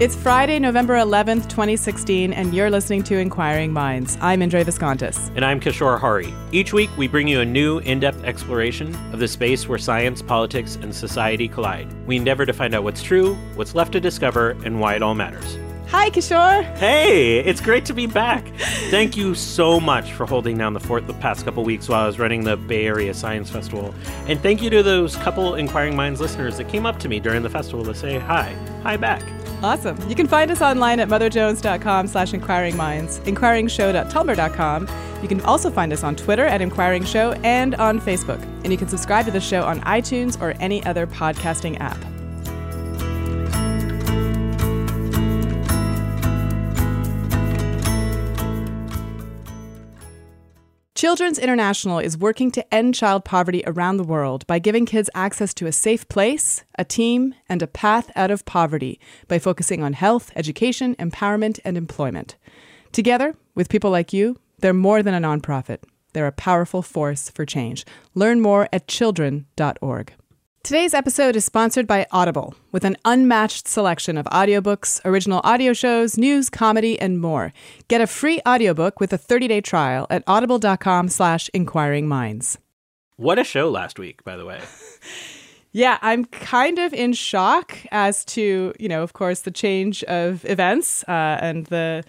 It's Friday, November 11th, 2016, and you're listening to Inquiring Minds. I'm Indre Viskontas. And I'm Kishore Hari. Each week, we bring you a new, in depth exploration of the space where science, politics, and society collide. We endeavor to find out what's true, what's left to discover, and why it all matters. Hi, Kishore. Hey, it's great to be back. Thank you so much for holding down the fort the past couple weeks while I was running the Bay Area Science Festival. And thank you to those couple Inquiring Minds listeners that came up to me during the festival to say hi. Hi back. Awesome. You can find us online at motherjones.com slash inquiringminds, inquiringshow.tumblr.com. You can also find us on Twitter at Inquiring Show and on Facebook. And you can subscribe to the show on iTunes or any other podcasting app. Children's International is working to end child poverty around the world by giving kids access to a safe place, a team, and a path out of poverty by focusing on health, education, empowerment, and employment. Together, with people like you, they're more than a nonprofit. They're a powerful force for change. Learn more at children.org. Today's episode is sponsored by Audible, with an unmatched selection of audiobooks, original audio shows, news, comedy, and more. Get a free audiobook with a 30-day trial at audible.com slash inquiring minds. What a show last week, by the way. Yeah, I'm kind of in shock as to, you know, of course, the change of events uh, and the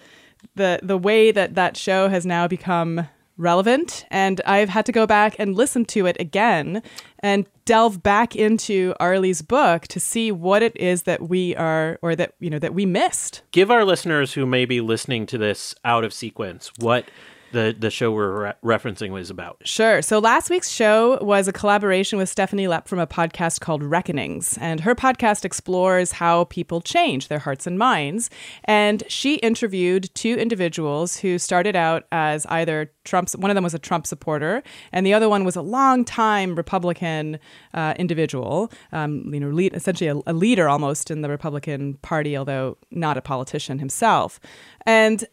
the the way that that show has now become relevant and I've had to go back and listen to it again and delve back into Arlie's book to see what it is that we are or that you know that we missed. Give our listeners who may be listening to this out of sequence what the, the show we're re- referencing was about. Sure. So last week's show was a collaboration with Stephanie Lepp from a podcast called Reckonings. And her podcast explores how people change their hearts and minds. And she interviewed two individuals who started out as either Trump's, one of them was a Trump supporter, and the other one was a long-time Republican uh, individual, um, you know, lead, essentially a, a leader almost in the Republican Party, although not a politician himself. And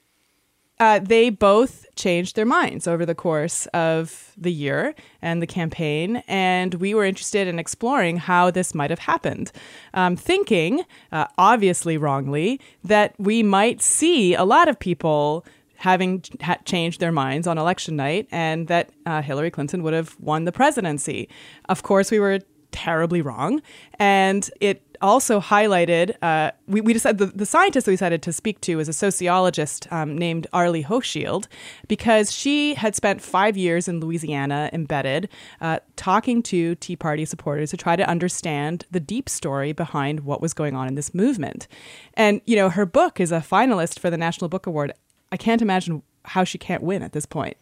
uh, they both changed their minds over the course of the year and the campaign, and we were interested in exploring how this might have happened. Um, thinking, uh, obviously wrongly, that we might see a lot of people having ha- changed their minds on election night and that uh, Hillary Clinton would have won the presidency. Of course, we were terribly wrong. And it also highlighted, uh, we, we decided, the, the scientist that we decided to speak to is a sociologist um, named Arlie Hochschild, because she had spent five years in Louisiana embedded, uh, talking to Tea Party supporters to try to understand the deep story behind what was going on in this movement. And, you know, her book is a finalist for the National Book Award. I can't imagine how she can't win at this point.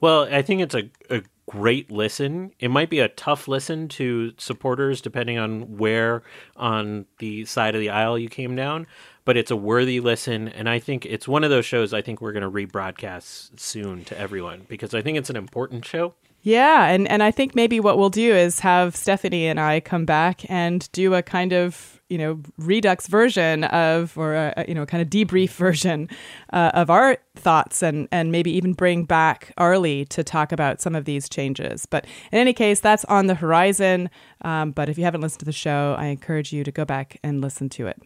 Well, I think it's a, a great listen. It might be a tough listen to supporters depending on where on the side of the aisle you came down, but it's a worthy listen and I think it's one of those shows I think we're going to rebroadcast soon to everyone because I think it's an important show. Yeah, and and I think maybe what we'll do is have Stephanie and I come back and do a kind of you know redux version of or a, you know kind of debrief version uh, of our thoughts and and maybe even bring back Arlie to talk about some of these changes. But in any case, that's on the horizon. Um, but if you haven't listened to the show, I encourage you to go back and listen to it.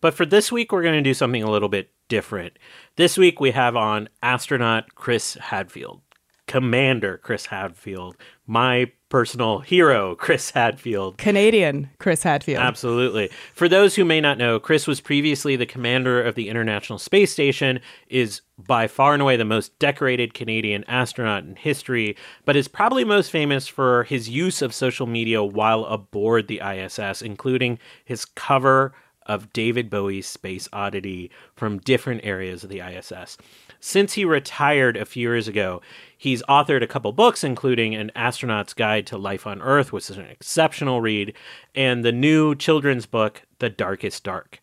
But for this week, we're going to do something a little bit different. This week, we have on astronaut Chris Hadfield Commander Chris Hadfield, my personal hero, Chris Hadfield. Canadian Chris Hadfield. Absolutely. For those who may not know, Chris was previously the commander of the International Space Station, is by far and away the most decorated Canadian astronaut in history, but is probably most famous for his use of social media while aboard the ISS, including his cover of David Bowie's Space Oddity from different areas of the ISS. Since he retired a few years ago, he's authored a couple books, including An Astronaut's Guide to Life on Earth, which is an exceptional read, and the new children's book, The Darkest Dark.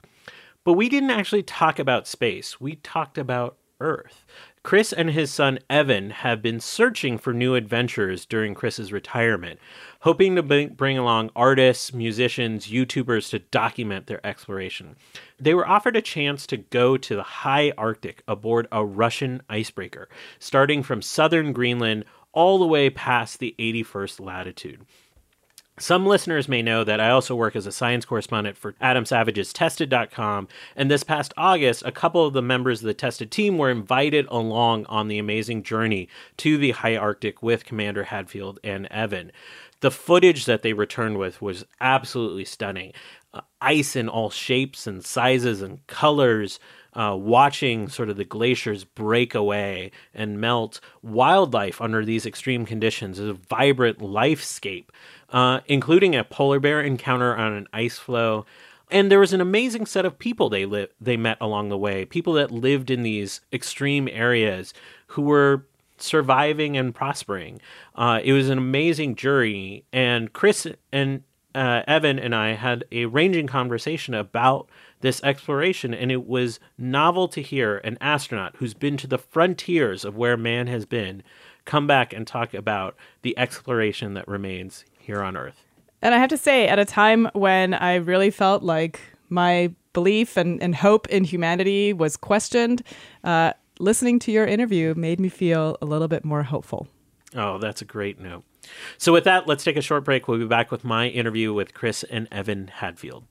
But we didn't actually talk about space, we talked about Earth. Chris and his son Evan have been searching for new adventures during Chris's retirement, hoping to bring along artists, musicians, YouTubers to document their exploration. They were offered a chance to go to the high Arctic aboard a Russian icebreaker, starting from southern Greenland all the way past the 81st latitude. Some listeners may know that I also work as a science correspondent for Adam Savage's Tested.com, and this past August, a couple of the members of the Tested team were invited along on the amazing journey to the high Arctic with Commander Hadfield and Evan. The footage that they returned with was absolutely stunning. Uh, ice in all shapes and sizes and colors, uh, watching sort of the glaciers break away and melt, wildlife under these extreme conditions is a vibrant lifescape uh, including a polar bear encounter on an ice floe. And there was an amazing set of people they li- they met along the way, people that lived in these extreme areas who were surviving and prospering. Uh, it was an amazing journey, and Chris and uh, Evan and I had a ranging conversation about this exploration, and it was novel to hear an astronaut who's been to the frontiers of where man has been come back and talk about the exploration that remains here on Earth. And I have to say, at a time when I really felt like my belief and, and hope in humanity was questioned, uh, listening to your interview made me feel a little bit more hopeful. Oh, that's a great note. So, with that, let's take a short break. We'll be back with my interview with Chris and Evan Hadfield.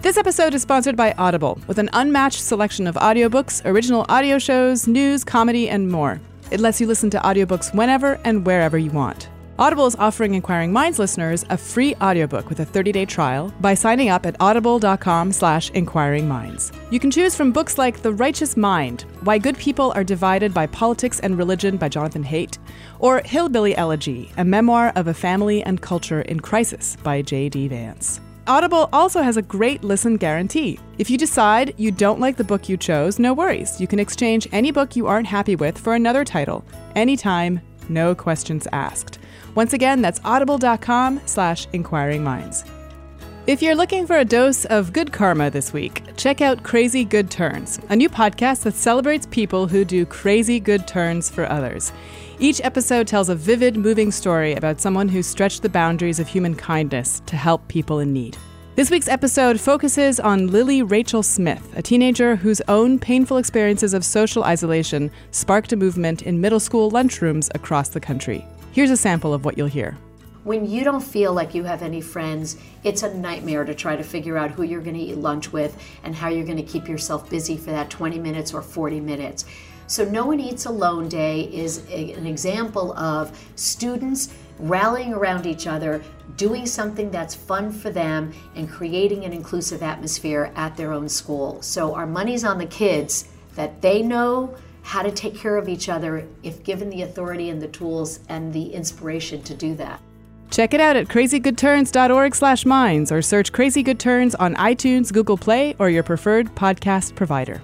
This episode is sponsored by Audible, with an unmatched selection of audiobooks, original audio shows, news, comedy, and more. It lets you listen to audiobooks whenever and wherever you want. Audible is offering Inquiring Minds listeners a free audiobook with a 30-day trial by signing up at audible.com slash inquiringminds. You can choose from books like The Righteous Mind, Why Good People Are Divided by Politics and Religion by Jonathan Haidt, or Hillbilly Elegy, a memoir of a family and culture in crisis by J.D. Vance. Audible also has a great listen guarantee. If you decide you don't like the book you chose, no worries. You can exchange any book you aren't happy with for another title, anytime, no questions asked. Once again, that's audible.com slash inquiring minds. If you're looking for a dose of good karma this week, check out Crazy Good Turns, a new podcast that celebrates people who do crazy good turns for others. Each episode tells a vivid, moving story about someone who stretched the boundaries of human kindness to help people in need. This week's episode focuses on Lily Rachel Smith, a teenager whose own painful experiences of social isolation sparked a movement in middle school lunchrooms across the country. Here's a sample of what you'll hear. When you don't feel like you have any friends, it's a nightmare to try to figure out who you're going to eat lunch with and how you're going to keep yourself busy for that 20 minutes or 40 minutes. So No One Eats Alone Day is a, an example of students rallying around each other, doing something that's fun for them, and creating an inclusive atmosphere at their own school. So our money's on the kids that they know how to take care of each other if given the authority and the tools and the inspiration to do that. Check it out at crazygoodturns.org slash minds or search Crazy Good Turns on iTunes, Google Play, or your preferred podcast provider.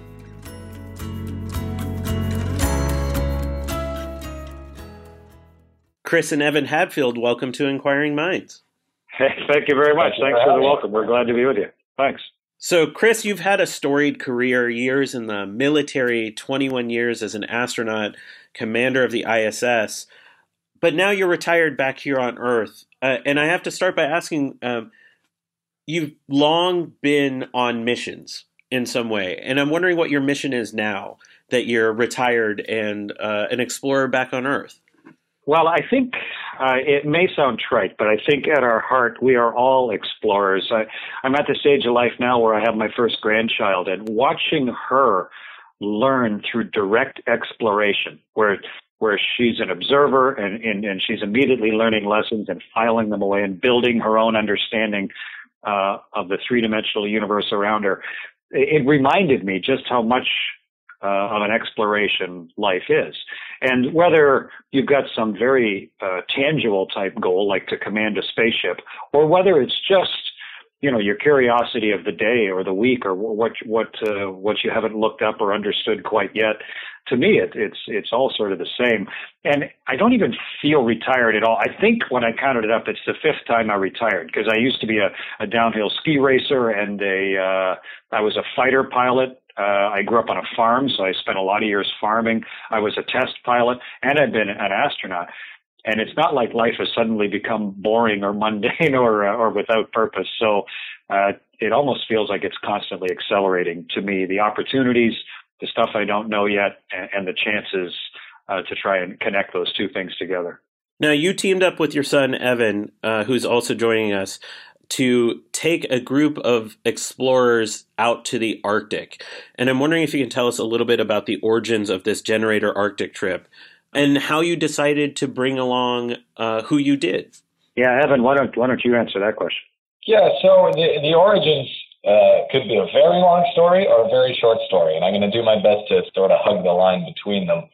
Chris and Evan Hadfield, welcome to Inquiring Minds. Hey, thank you very much. Thanks for the welcome. We're glad to be with you. Thanks. So, Chris, you've had a storied career years in the military, 21 years as an astronaut, commander of the ISS, but now you're retired back here on Earth. Uh, and I have to start by asking um, you've long been on missions in some way, and I'm wondering what your mission is now that you're retired and uh, an explorer back on Earth. Well, I think uh, it may sound trite, but I think at our heart we are all explorers. I, I'm at the stage of life now where I have my first grandchild, and watching her learn through direct exploration, where where she's an observer and, and, and she's immediately learning lessons and filing them away and building her own understanding uh, of the three dimensional universe around her. It, it reminded me just how much uh, of an exploration life is. And whether you've got some very uh, tangible type goal, like to command a spaceship, or whether it's just you know your curiosity of the day or the week or what what uh, what you haven't looked up or understood quite yet to me it, it's it's all sort of the same and i don't even feel retired at all i think when i counted it up it's the fifth time i retired because i used to be a, a downhill ski racer and a uh, i was a fighter pilot uh, I grew up on a farm, so I spent a lot of years farming. I was a test pilot, and I've been an astronaut. And it's not like life has suddenly become boring or mundane or uh, or without purpose. So uh, it almost feels like it's constantly accelerating to me. The opportunities, the stuff I don't know yet, and, and the chances uh, to try and connect those two things together. Now, you teamed up with your son, Evan, uh, who's also joining us, to take a group of explorers out to the Arctic. And I'm wondering if you can tell us a little bit about the origins of this Generator Arctic trip and how you decided to bring along uh, who you did. Yeah, Evan, why don't, why don't you answer that question? Yeah, so the, the origins uh, could be a very long story or a very short story, and I'm going to do my best to sort of hug the line between them.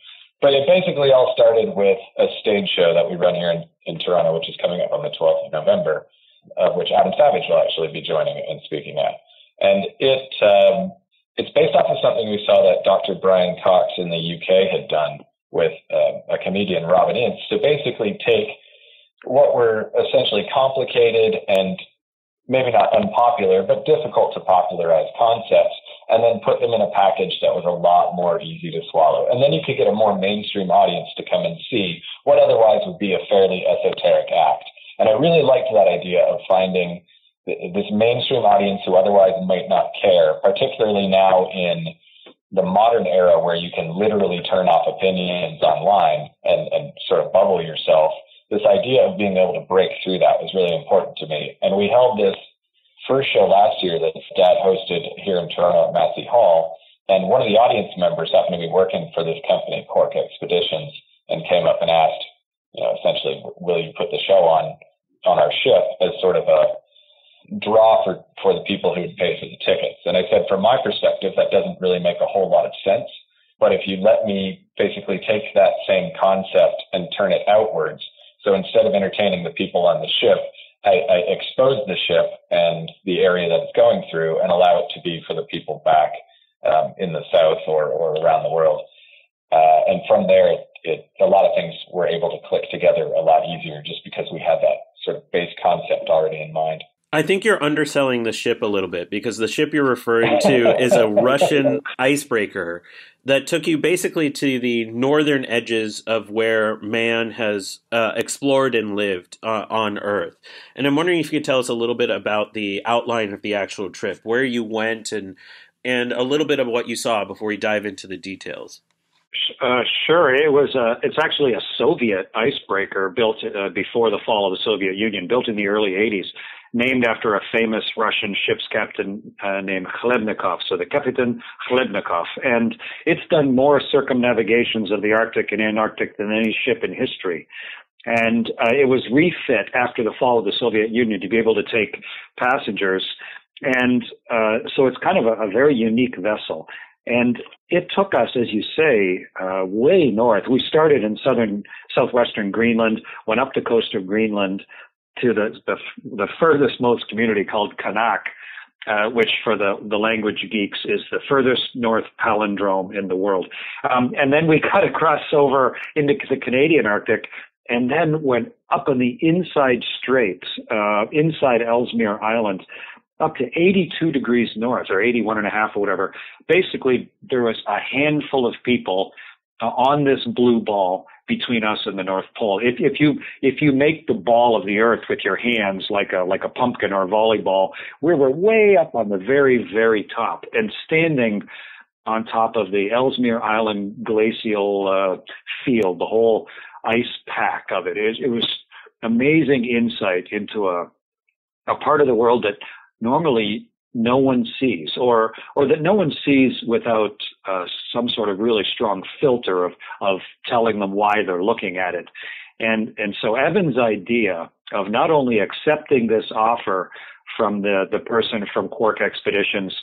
But it basically all started with a stage show that we run here in, in Toronto, which is coming up on the 12th of November of which Adam Savage will actually be joining and speaking at. And it um, it's based off of something we saw that Dr. Brian Cox in the UK had done with uh, a comedian, Robin Ince, to basically take what were essentially complicated and maybe not unpopular, but difficult to popularize concepts, and then put them in a package that was a lot more easy to swallow. And then you could get a more mainstream audience to come and see what otherwise would be a fairly esoteric act. And I really liked that idea of finding this mainstream audience who otherwise might not care, particularly now in the modern era where you can literally turn off opinions online and, and sort of bubble yourself. This idea of being able to break through that was really important to me. And we held this first show last year that Dad hosted here in Toronto at Massey Hall. And one of the audience members happened to be working for this company, Quark Expeditions, and came up and asked, you know, essentially, will you put the show on on our ship as sort of a draw for, for the people who would pay for the tickets. And I said, from my perspective, that doesn't really make a whole lot of sense. But if you let me basically take that same concept and turn it outwards, so instead of entertaining the people on the ship, I, I expose the ship and the area that it's going through and allow it to be for the people back um, in the south or, or around the world. Uh, and from there, it, it, a lot of things were able to click together a lot easier just because we had that sort of base concept already in mind. I think you're underselling the ship a little bit because the ship you're referring to is a Russian icebreaker that took you basically to the northern edges of where man has uh, explored and lived uh, on Earth. And I'm wondering if you could tell us a little bit about the outline of the actual trip, where you went, and and a little bit of what you saw before we dive into the details. Uh, sure. It was. Uh, it's actually a Soviet icebreaker built uh, before the fall of the Soviet Union, built in the early '80s, named after a famous Russian ship's captain uh, named Khlebnikov. So the Captain Khlebnikov, and it's done more circumnavigations of the Arctic and Antarctic than any ship in history. And uh, it was refit after the fall of the Soviet Union to be able to take passengers. And uh, so it's kind of a, a very unique vessel. And it took us, as you say, uh, way north. We started in southern, southwestern Greenland, went up the coast of Greenland to the, the, the furthest most community called Qaanaaq, uh, which for the, the language geeks is the furthest north palindrome in the world. Um, and then we cut across over into the Canadian Arctic and then went up on the inside straits, uh, inside Ellesmere Island, up to 82 degrees north or 81 and a half or whatever. Basically, there was a handful of people uh, on this blue ball between us and the North Pole. If, if you if you make the ball of the Earth with your hands like a like a pumpkin or a volleyball, we were way up on the very very top and standing on top of the Ellesmere Island glacial uh, field, the whole ice pack of it. It, it was amazing insight into a a part of the world that normally no one sees, or or that no one sees without uh, some sort of really strong filter of of telling them why they're looking at it. And and so Evan's idea of not only accepting this offer from the the person from Quark Expeditions,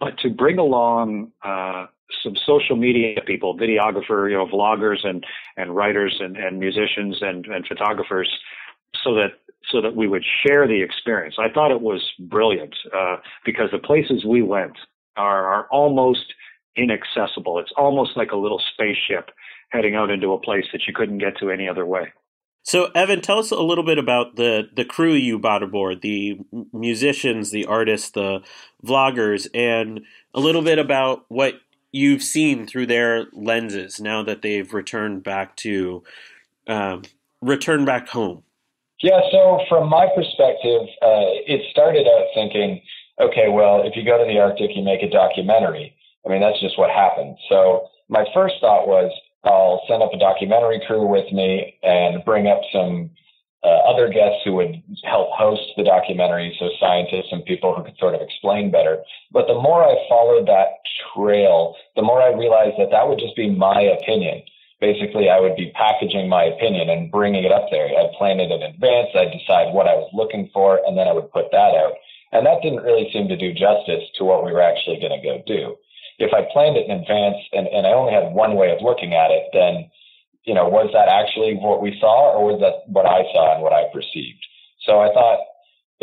but to bring along uh, some social media people, videographer, you know, vloggers and and writers and, and musicians and, and photographers, so that so that we would share the experience. I thought it was brilliant uh, because the places we went are, are almost inaccessible. It's almost like a little spaceship heading out into a place that you couldn't get to any other way. So, Evan, tell us a little bit about the the crew you brought aboard, the musicians, the artists, the vloggers, and a little bit about what you've seen through their lenses now that they've returned back to um, return back home. Yeah, so from my perspective, uh, it started out thinking, okay, well, if you go to the Arctic, you make a documentary. I mean, that's just what happened. So my first thought was, I'll send up a documentary crew with me and bring up some uh, other guests who would help host the documentary, so scientists and people who could sort of explain better. But the more I followed that trail, the more I realized that that would just be my opinion basically I would be packaging my opinion and bringing it up there. I'd plan it in advance. I'd decide what I was looking for, and then I would put that out. And that didn't really seem to do justice to what we were actually going to go do. If I planned it in advance and, and I only had one way of looking at it, then, you know, was that actually what we saw or was that what I saw and what I perceived? So I thought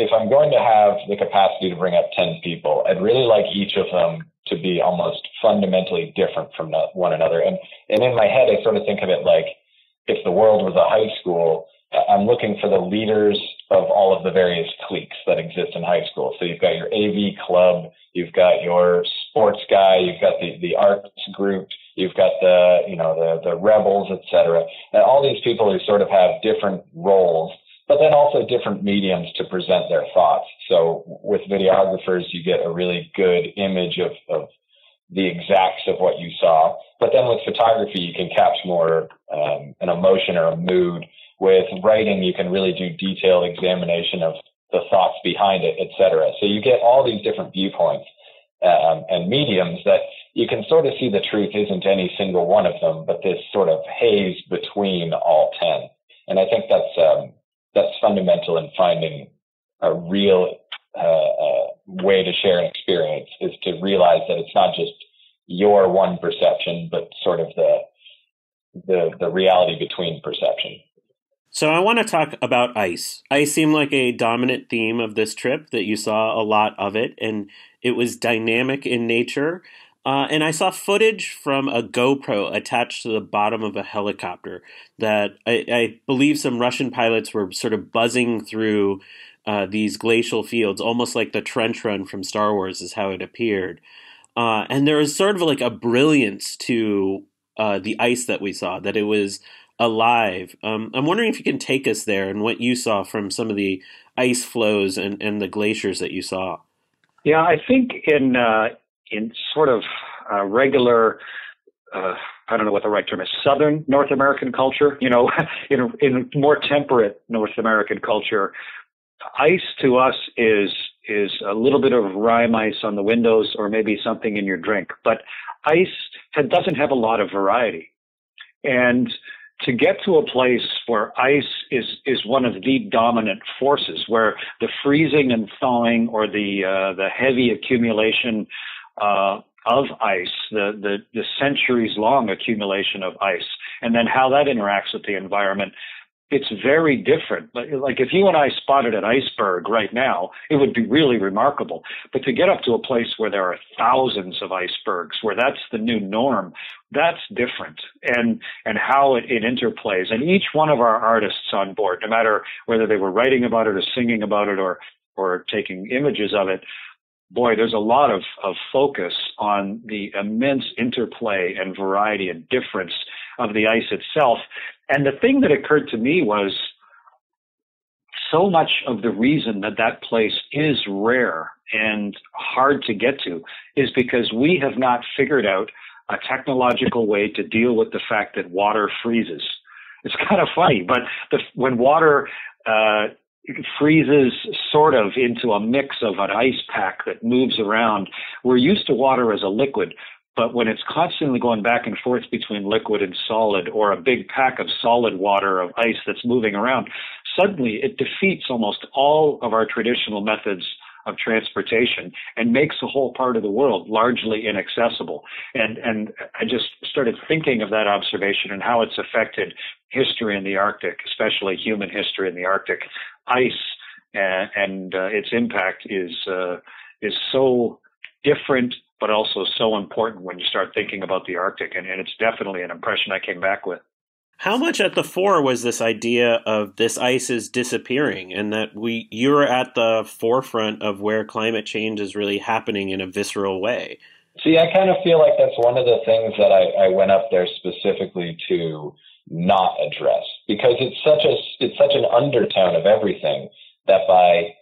if I'm going to have the capacity to bring up 10 people, I'd really like each of them to be almost fundamentally different from one another. And, and in my head, I sort of think of it like if the world was a high school, I'm looking for the leaders of all of the various cliques that exist in high school. So you've got your AV club, you've got your sports guy, you've got the, the arts group, you've got the, you know, the, the rebels, et cetera. And all these people who sort of have different roles but then also different mediums to present their thoughts. So with videographers, you get a really good image of, of the exacts of what you saw. But then with photography, you can capture more um, an emotion or a mood. With writing, you can really do detailed examination of the thoughts behind it, etc. So you get all these different viewpoints um, and mediums that you can sort of see the truth isn't any single one of them, but this sort of haze between all ten. And I think that's um, that's fundamental in finding a real uh, uh, way to share an experience is to realize that it's not just your one perception, but sort of the the the reality between perception. So I want to talk about ice. Ice seemed like a dominant theme of this trip that you saw a lot of it, and it was dynamic in nature. Uh, and I saw footage from a GoPro attached to the bottom of a helicopter that I, I believe some Russian pilots were sort of buzzing through uh, these glacial fields, almost like the trench run from Star Wars, is how it appeared. Uh, and there was sort of like a brilliance to uh, the ice that we saw, that it was alive. Um, I'm wondering if you can take us there and what you saw from some of the ice floes and, and the glaciers that you saw. Yeah, I think in uh, in sort of uh, regular, uh, I don't know what the right term is, Southern North American culture, you know, in, in more temperate North American culture, ice to us is is a little bit of rime ice on the windows or maybe something in your drink. But ice doesn't have a lot of variety. And to get to a place where ice is is one of the dominant forces, where the freezing and thawing or the uh, the heavy accumulation uh, of ice, the, the, the centuries long accumulation of ice, and then how that interacts with the environment. It's very different. Like if you and I spotted an iceberg right now, it would be really remarkable. But to get up to a place where there are thousands of icebergs, where that's the new norm, that's different. And and how it, it interplays. And each one of our artists on board, no matter whether they were writing about it or singing about it or or taking images of it, boy, there's a lot of, of focus on the immense interplay and variety and difference of the ice itself. And the thing that occurred to me was so much of the reason that that place is rare and hard to get to is because we have not figured out a technological way to deal with the fact that water freezes. It's kind of funny, but the, when water uh, freezes sort of into a mix of an ice pack that moves around. We're used to water as a liquid, but when it's constantly going back and forth between liquid and solid or a big pack of solid water of ice that's moving around, suddenly it defeats almost all of our traditional methods of transportation and makes the whole part of the world largely inaccessible. And, and I just started thinking of that observation and how it's affected history in the Arctic, especially human history in the Arctic. Ice and, and uh, its impact is, uh, is so different, but also so important when you start thinking about the Arctic. And, and it's definitely an impression I came back with. How much at the fore was this idea of this ice is disappearing and that we you're at the forefront of where climate change is really happening in a visceral way? See, I kind of feel like that's one of the things that I, I went up there specifically to not address because it's such a it's such an undertone of everything that by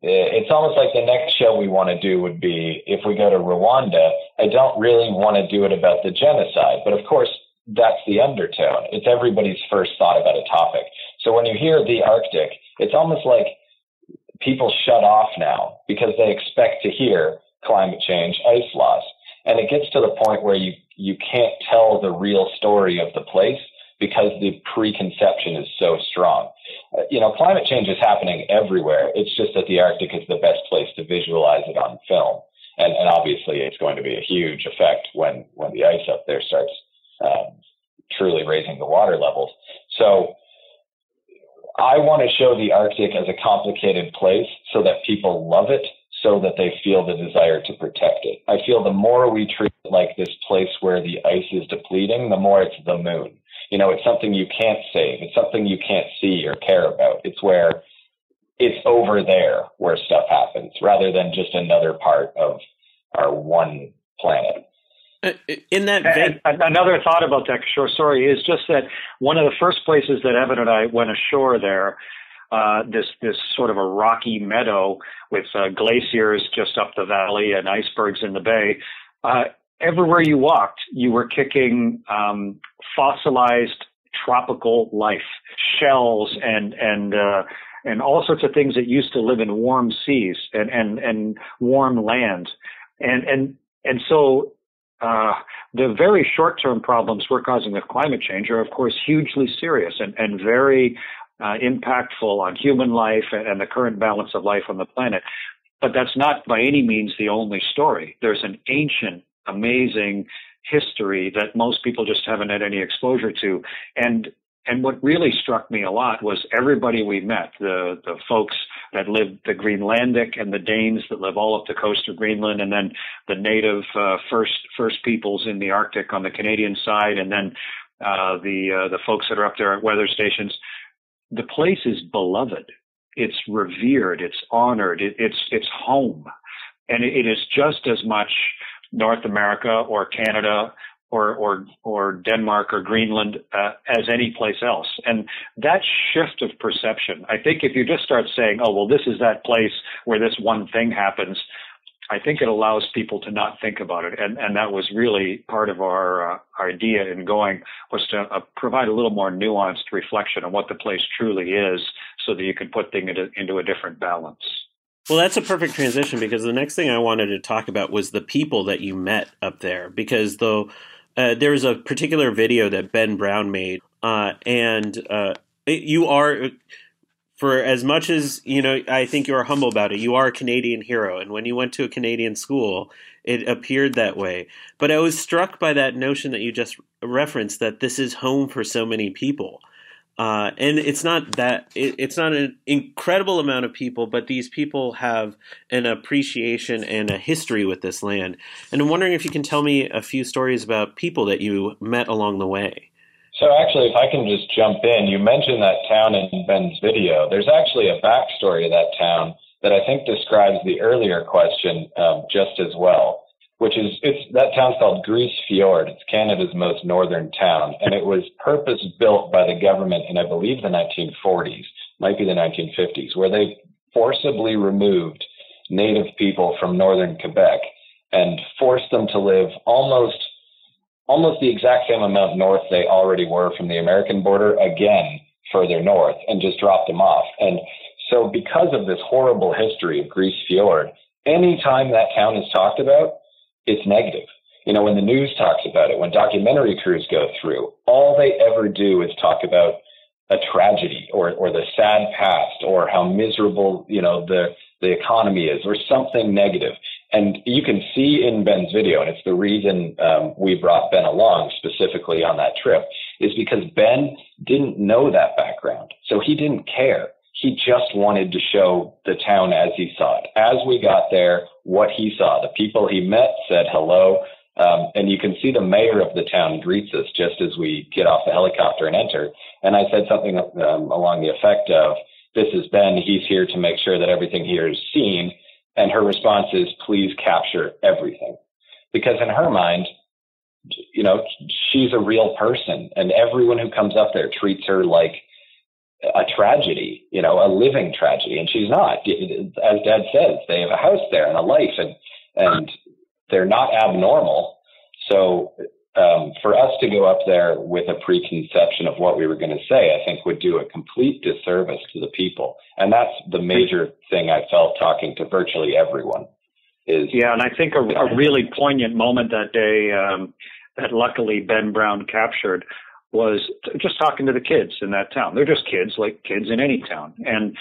eh, it's almost like the next show we want to do would be if we go to Rwanda. I don't really want to do it about the genocide, but of course that's the undertone. It's everybody's first thought about a topic. So when you hear the Arctic, it's almost like people shut off now because they expect to hear climate change, ice loss. And it gets to the point where you, you can't tell the real story of the place because the preconception is so strong. Uh, you know, climate change is happening everywhere. It's just that the Arctic is the best place to visualize it on film. And, and obviously it's going to be a huge effect when, when the ice up there starts um, truly raising the water levels. So I want to show the Arctic as a complicated place so that people love it, so that they feel the desire to protect it. I feel the more we treat it like this place where the ice is depleting, the more it's the moon. You know, it's something you can't save. It's something you can't see or care about. It's where it's over there where stuff happens rather than just another part of our one planet. Uh, in that vein, another thought about that shore, sorry, is just that one of the first places that Evan and I went ashore there, uh, this this sort of a rocky meadow with uh, glaciers just up the valley and icebergs in the bay. Uh, everywhere you walked, you were kicking um, fossilized tropical life, shells and and uh, and all sorts of things that used to live in warm seas and and and warm land, and and and so uh, the very short term problems we're causing with climate change are, of course, hugely serious and, and very uh, impactful on human life and, and the current balance of life on the planet. But that's not by any means the only story. There's an ancient, amazing history that most people just haven't had any exposure to. And and what really struck me a lot was everybody we met, the, the folks that live the Greenlandic and the Danes that live all up the coast of Greenland, and then the native uh, first first peoples in the Arctic on the Canadian side, and then uh, the uh, the folks that are up there at weather stations. The place is beloved. It's revered. It's honored. It, it's it's home, and it, it is just as much North America or Canada or or or Denmark or Greenland uh, as any place else. And that shift of perception, I think, if you just start saying, "Oh, well, this is that place where this one thing happens," I think it allows people to not think about it. And and that was really part of our, uh, idea in going was to uh, provide a little more nuanced reflection on what the place truly is, so that you can put things into, into a different balance. Well, that's a perfect transition because the next thing I wanted to talk about was the people that you met up there. Because though uh, there's a particular video that Ben Brown made, uh, and uh, it, you are, for as much as you know, I think you are humble about it. You are a Canadian hero, and when you went to a Canadian school, it appeared that way. But I was struck by that notion that you just referenced that this is home for so many people. Uh, and it's not that it, it's not an incredible amount of people, but these people have an appreciation and a history with this land. And I'm wondering if you can tell me a few stories about people that you met along the way. So actually, if I can just jump in, you mentioned that town in Ben's video. There's actually a backstory to that town that I think describes the earlier question um, just as well which is it's that town's called Grise Fiord. It's Canada's most northern town, and it was purpose built by the government in I believe the 1940s, might be the 1950s, where they forcibly removed native people from northern Quebec and forced them to live almost almost the exact same amount north they already were from the American border again further north and just dropped them off. And So because of this horrible history of Grise Fiord, anytime that town is talked about, it's negative. You know, when the news talks about it, when documentary crews go through, all they ever do is talk about a tragedy or, or the sad past or how miserable, you know, the, the economy is or something negative. And you can see in Ben's video, and it's the reason um, we brought Ben along specifically on that trip, is because Ben didn't know that background. So he didn't care. He just wanted to show the town as he saw it. As we got there, what he saw, the people he met said hello. Um, and you can see the mayor of the town greets us just as we get off the helicopter and enter. And I said something um, along the effect of, this is Ben. He's here to make sure that everything here is seen. And her response is, please capture everything. Because in her mind, you know, she's a real person and everyone who comes up there treats her like a tragedy, you know, a living tragedy. And she's not. As dad says, they have a house there and a life and, and they're not abnormal. So um, for us to go up there with a preconception of what we were going to say, I think would do a complete disservice to the people. And that's the major thing I felt talking to virtually everyone. Is yeah, and I think a, a really poignant moment that day um, that luckily Ben Brown captured was just talking to the kids in that town. They're just kids, like kids in any town, and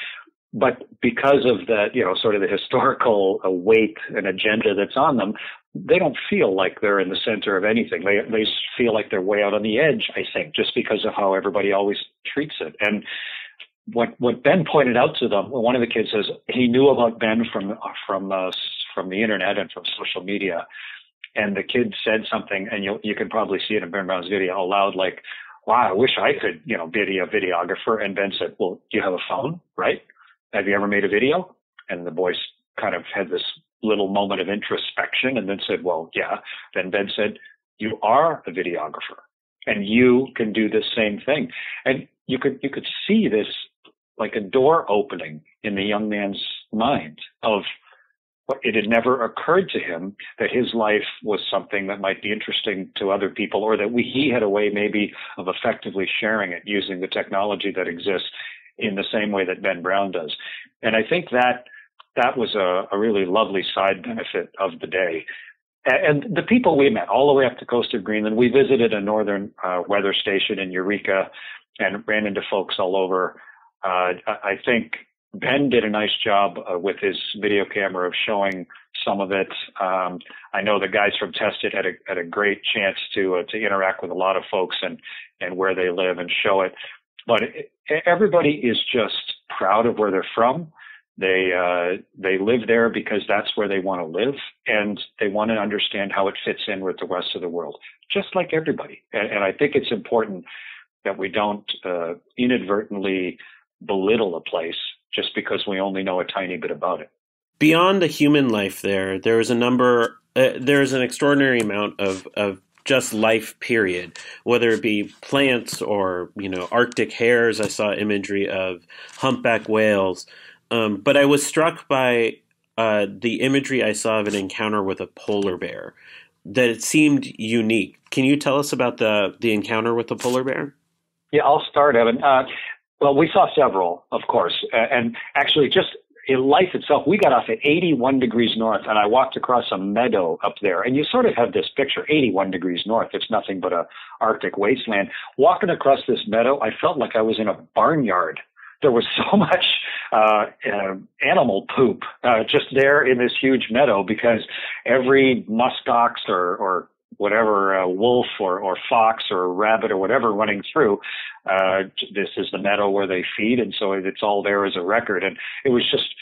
but because of that, you know, sort of the historical weight and agenda that's on them, they don't feel like they're in the center of anything. They they feel like they're way out on the edge. I think just because of how everybody always treats it. And what what Ben pointed out to them, one of the kids says he knew about Ben from from uh, from the internet and from social media. And the kid said something, and you you can probably see it in Ben Brown's video aloud, like, "Wow, I wish I could, you know, be a videographer." And Ben said, "Well, do you have a phone, right? Have you ever made a video?" And the boys kind of had this little moment of introspection and then said, well, yeah. Then Ben said, you are a videographer and you can do the same thing. And you could, you could see this like a door opening in the young man's mind of it had never occurred to him that his life was something that might be interesting to other people or that we, he had a way maybe of effectively sharing it using the technology that exists in the same way that Ben Brown does. And I think that that was a, a really lovely side benefit of the day. And the people we met all the way up the coast of Greenland, we visited a northern uh, weather station in Eureka and ran into folks all over. Uh, I think Ben did a nice job uh, with his video camera of showing some of it. Um, I know the guys from Tested had a, had a great chance to uh, to interact with a lot of folks and and where they live and show it. But everybody is just proud of where they're from. They uh, they live there because that's where they want to live, and they want to understand how it fits in with the rest of the world, just like everybody. And, and I think it's important that we don't uh, inadvertently belittle a place just because we only know a tiny bit about it. Beyond the human life, there there is a number. Uh, there is an extraordinary amount of of just life period whether it be plants or you know arctic hares i saw imagery of humpback whales um, but I was struck by uh, the imagery I saw of an encounter with a polar bear that it seemed unique. Can you tell us about the the encounter with the polar bear? Yeah, I'll start, Evan. Uh, well, we saw several, of course, and actually, just in life itself, we got off at 81 degrees north, and I walked across a meadow up there, and you sort of have this picture: 81 degrees north. It's nothing but a Arctic wasteland. Walking across this meadow, I felt like I was in a barnyard there was so much uh, uh, animal poop uh, just there in this huge meadow because every muskox or, or whatever uh, wolf or, or fox or rabbit or whatever running through, uh, this is the meadow where they feed, and so it's all there as a record. And it was just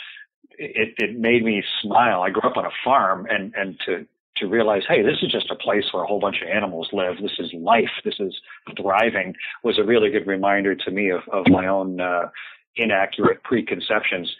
it, it made me smile. I grew up on a farm, and and to to realize, hey, this is just a place where a whole bunch of animals live. This is life. This is thriving. Was a really good reminder to me of, of my own uh, inaccurate preconceptions.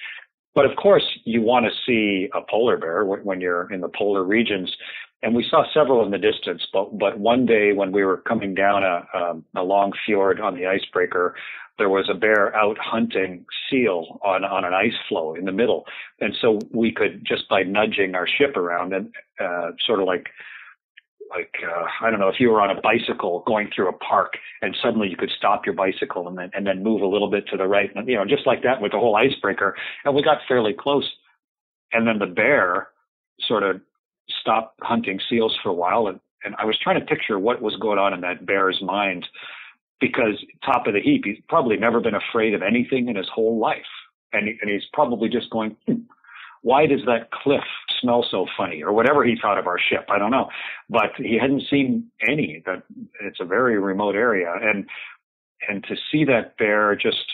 But of course, you want to see a polar bear when you're in the polar regions. And we saw several in the distance, but, but one day when we were coming down a, a, a long fjord on the icebreaker, there was a bear out hunting seal on, on an ice floe in the middle. And so we could just by nudging our ship around and uh, sort of like like uh, I don't know if you were on a bicycle going through a park and suddenly you could stop your bicycle and then and then move a little bit to the right, you know, just like that with the whole icebreaker. And we got fairly close, and then the bear sort of stopped hunting seals for a while, and and I was trying to picture what was going on in that bear's mind because top of the heap, he's probably never been afraid of anything in his whole life, and he, and he's probably just going. Hmm, why does that cliff smell so funny? Or whatever he thought of our ship i don't know. But he hadn't seen any that it's a very remote area. And and to see that bear just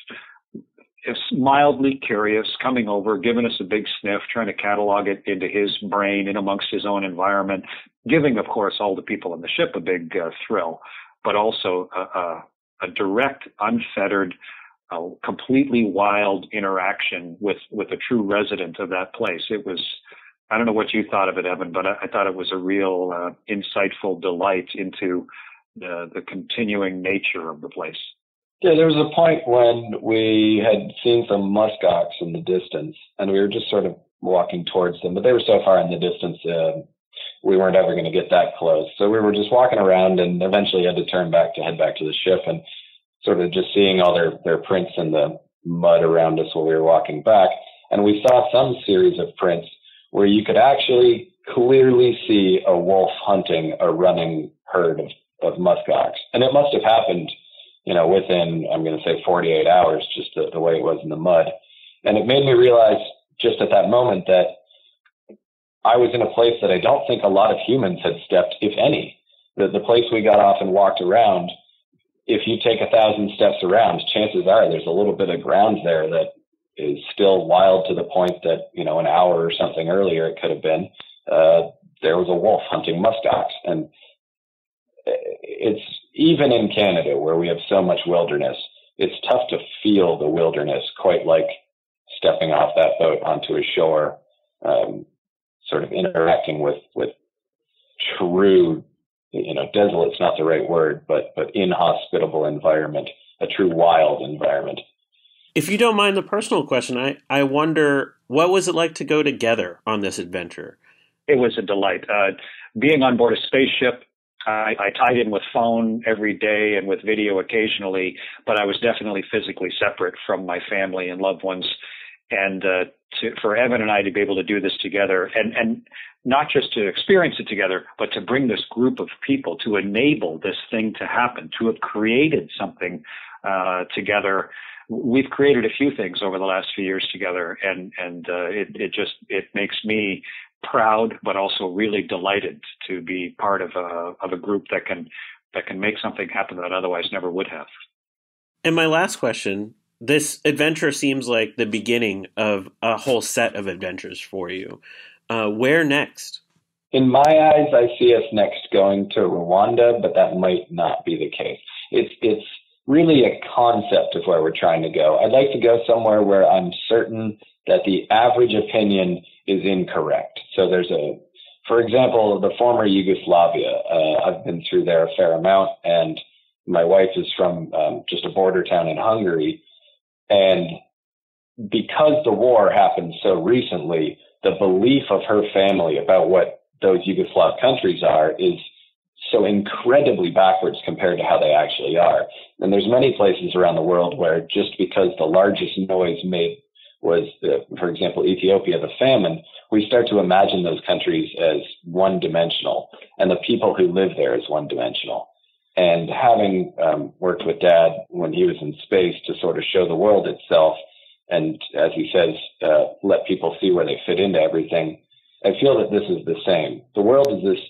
is mildly curious coming over giving us a big sniff trying to catalog it into his brain and amongst his own environment giving of course all the people on the ship a big uh, thrill but also a, a, a direct unfettered a completely wild interaction with with a true resident of that place. It was I don't know what you thought of it, Evan, but I, I thought it was a real uh, insightful delight into the the continuing nature of the place. Yeah, there was a point when we had seen some muskox in the distance, and we were just sort of walking towards them, but they were so far in the distance. Uh, we weren't ever going to get that close. So we were just walking around and eventually had to turn back to head back to the ship. And sort of just seeing all their, their prints in the mud around us while we were walking back. And we saw some series of prints where you could actually clearly see a wolf hunting a running herd of, of muskox. And it must have happened, you know, within, I'm going to say 48 hours, just the, the way it was in the mud. And it made me realize just at that moment that I was in a place that I don't think a lot of humans had stepped, if any. The, the place we got off and walked around if you take a thousand steps around, chances are there's a little bit of ground there that is still wild to the point that, you know, an hour or something earlier it could have been, uh, there was a wolf hunting muskox. And it's even in Canada where we have so much wilderness, it's tough to feel the wilderness quite like stepping off that boat onto a shore, um, sort of interacting with, with true you know, desolate's not the right word, but but inhospitable environment, a true wild environment. If you don't mind the personal question, I, I wonder what was it like to go together on this adventure? It was a delight. Uh, being on board a spaceship, I, I tied in with phone every day and with video occasionally, but I was definitely physically separate from my family and loved ones. And uh, to, for Evan and I to be able to do this together and, and not just to experience it together, but to bring this group of people to enable this thing to happen, to have created something uh, together. We've created a few things over the last few years together, and and uh, it it just it makes me proud, but also really delighted to be part of a of a group that can that can make something happen that otherwise never would have. And my last question this adventure seems like the beginning of a whole set of adventures for you. Uh, where next? In my eyes, I see us next going to Rwanda, but that might not be the case. It's it's really a concept of where we're trying to go. I'd like to go somewhere where I'm certain that the average opinion is incorrect. So there's a, for example, the former Yugoslavia. Uh, I've been through there a fair amount, and my wife is from um, just a border town in Hungary, and because the war happened so recently, the belief of her family about what those Yugoslav countries are is so incredibly backwards compared to how they actually are. And there's many places around the world where just because the largest noise made was, the, for example, Ethiopia, the famine, we start to imagine those countries as one dimensional and the people who live there as one dimensional. And having um, worked with Dad when he was in space to sort of show the world itself, and as he says, uh, let people see where they fit into everything, I feel that this is the same. The world is this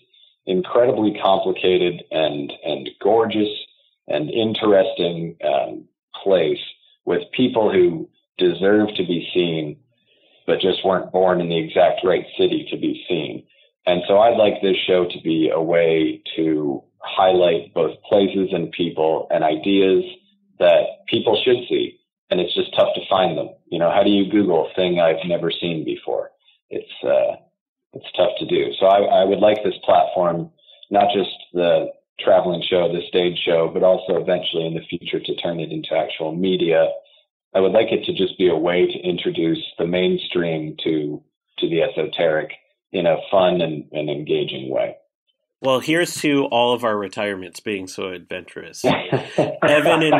incredibly complicated and and gorgeous and interesting um, place with people who deserve to be seen, but just weren't born in the exact right city to be seen. And so I'd like this show to be a way to highlight both places and people and ideas that people should see. And it's just tough to find them. You know, how do you Google a thing I've never seen before? It's, uh, it's tough to do. So I, I would like this platform, not just the traveling show, the stage show, but also eventually in the future to turn it into actual media. I would like it to just be a way to introduce the mainstream to, to the esoteric in a fun and, and engaging way. Well, here's to all of our retirements being so adventurous. Evan and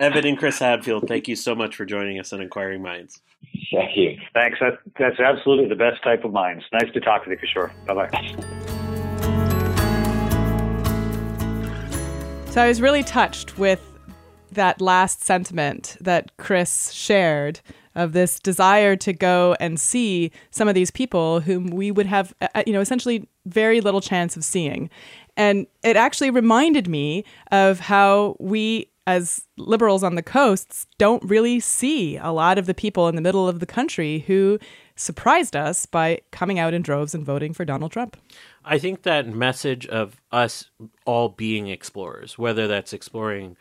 Evan and Chris Hadfield, thank you so much for joining us on Inquiring Minds. Thank you. Thanks. That, that's absolutely the best type of minds. Nice to talk to you, Kishore. Bye bye. So I was really touched with that last sentiment that Chris shared of this desire to go and see some of these people whom we would have, uh, uh, you know, essentially very little chance of seeing. And it actually reminded me of how we, as liberals on the coasts, don't really see a lot of the people in the middle of the country who surprised us by coming out in droves and voting for Donald Trump. I think that message of us all being explorers, whether that's exploring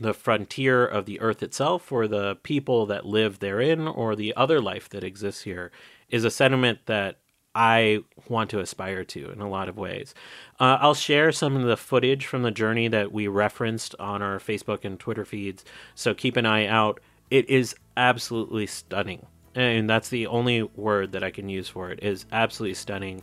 the frontier of the earth itself or the people that live therein or the other life that exists here is a sentiment that I want to aspire to in a lot of ways. Uh, I'll share some of the footage from the journey that we referenced on our Facebook and Twitter feeds, so keep an eye out. It is absolutely stunning. And that's the only word that I can use for it is absolutely stunning.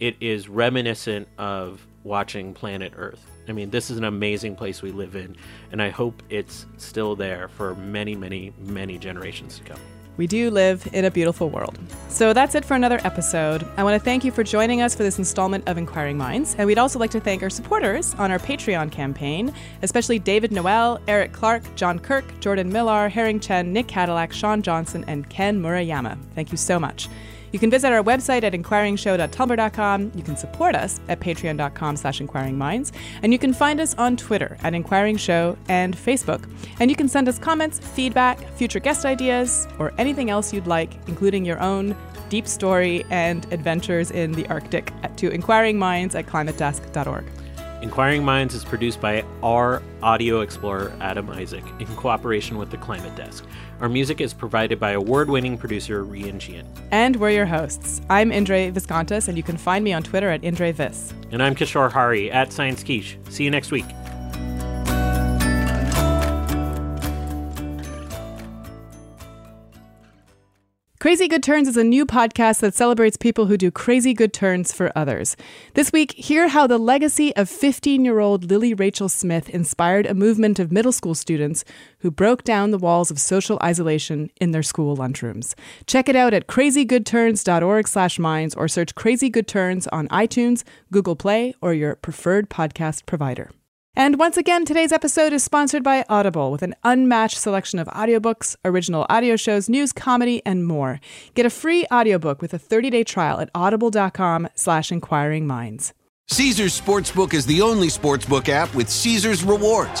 It is reminiscent of watching planet Earth. I mean, this is an amazing place we live in, and I hope it's still there for many, many, many generations to come. We do live in a beautiful world. So that's it for another episode. I want to thank you for joining us for this installment of Inquiring Minds. And we'd also like to thank our supporters on our Patreon campaign, especially David Noel, Eric Clark, John Kirk, Jordan Millar, Herring Chen, Nick Cadillac, Sean Johnson, and Ken Murayama. Thank you so much. You can visit our website at inquiringshow.tumblr.com. You can support us at patreon.com slash inquiringminds. And you can find us on Twitter at Inquiring Show and Facebook. And you can send us comments, feedback, future guest ideas, or anything else you'd like, including your own deep story and adventures in the Arctic to inquiringminds at climatedesk.org. Inquiring Minds is produced by our audio explorer, Adam Isaak, in cooperation with the Climate Desk. Our music is provided by award winning producer Rian Jian. And we're your hosts. I'm Indre Viskontas, and you can find me on Twitter at Indre Vis. And I'm Kishore Hari at Science Quiche. See you next week. Crazy Good Turns is a new podcast that celebrates people who do crazy good turns for others. This week, hear how the legacy of 15 year old Lily Rachel Smith inspired a movement of middle school students who broke down the walls of social isolation in their school lunchrooms. Check it out at crazygoodturns.org slash minds or search Crazy Good Turns on iTunes, Google Play, or your preferred podcast provider. And once again, today's episode is sponsored by Audible with an unmatched selection of audiobooks, original audio shows, news, comedy, and more. Get a free audiobook with a 30-day trial at audible.com slash inquiring minds. Caesars Sportsbook is the only sportsbook app with Caesars rewards.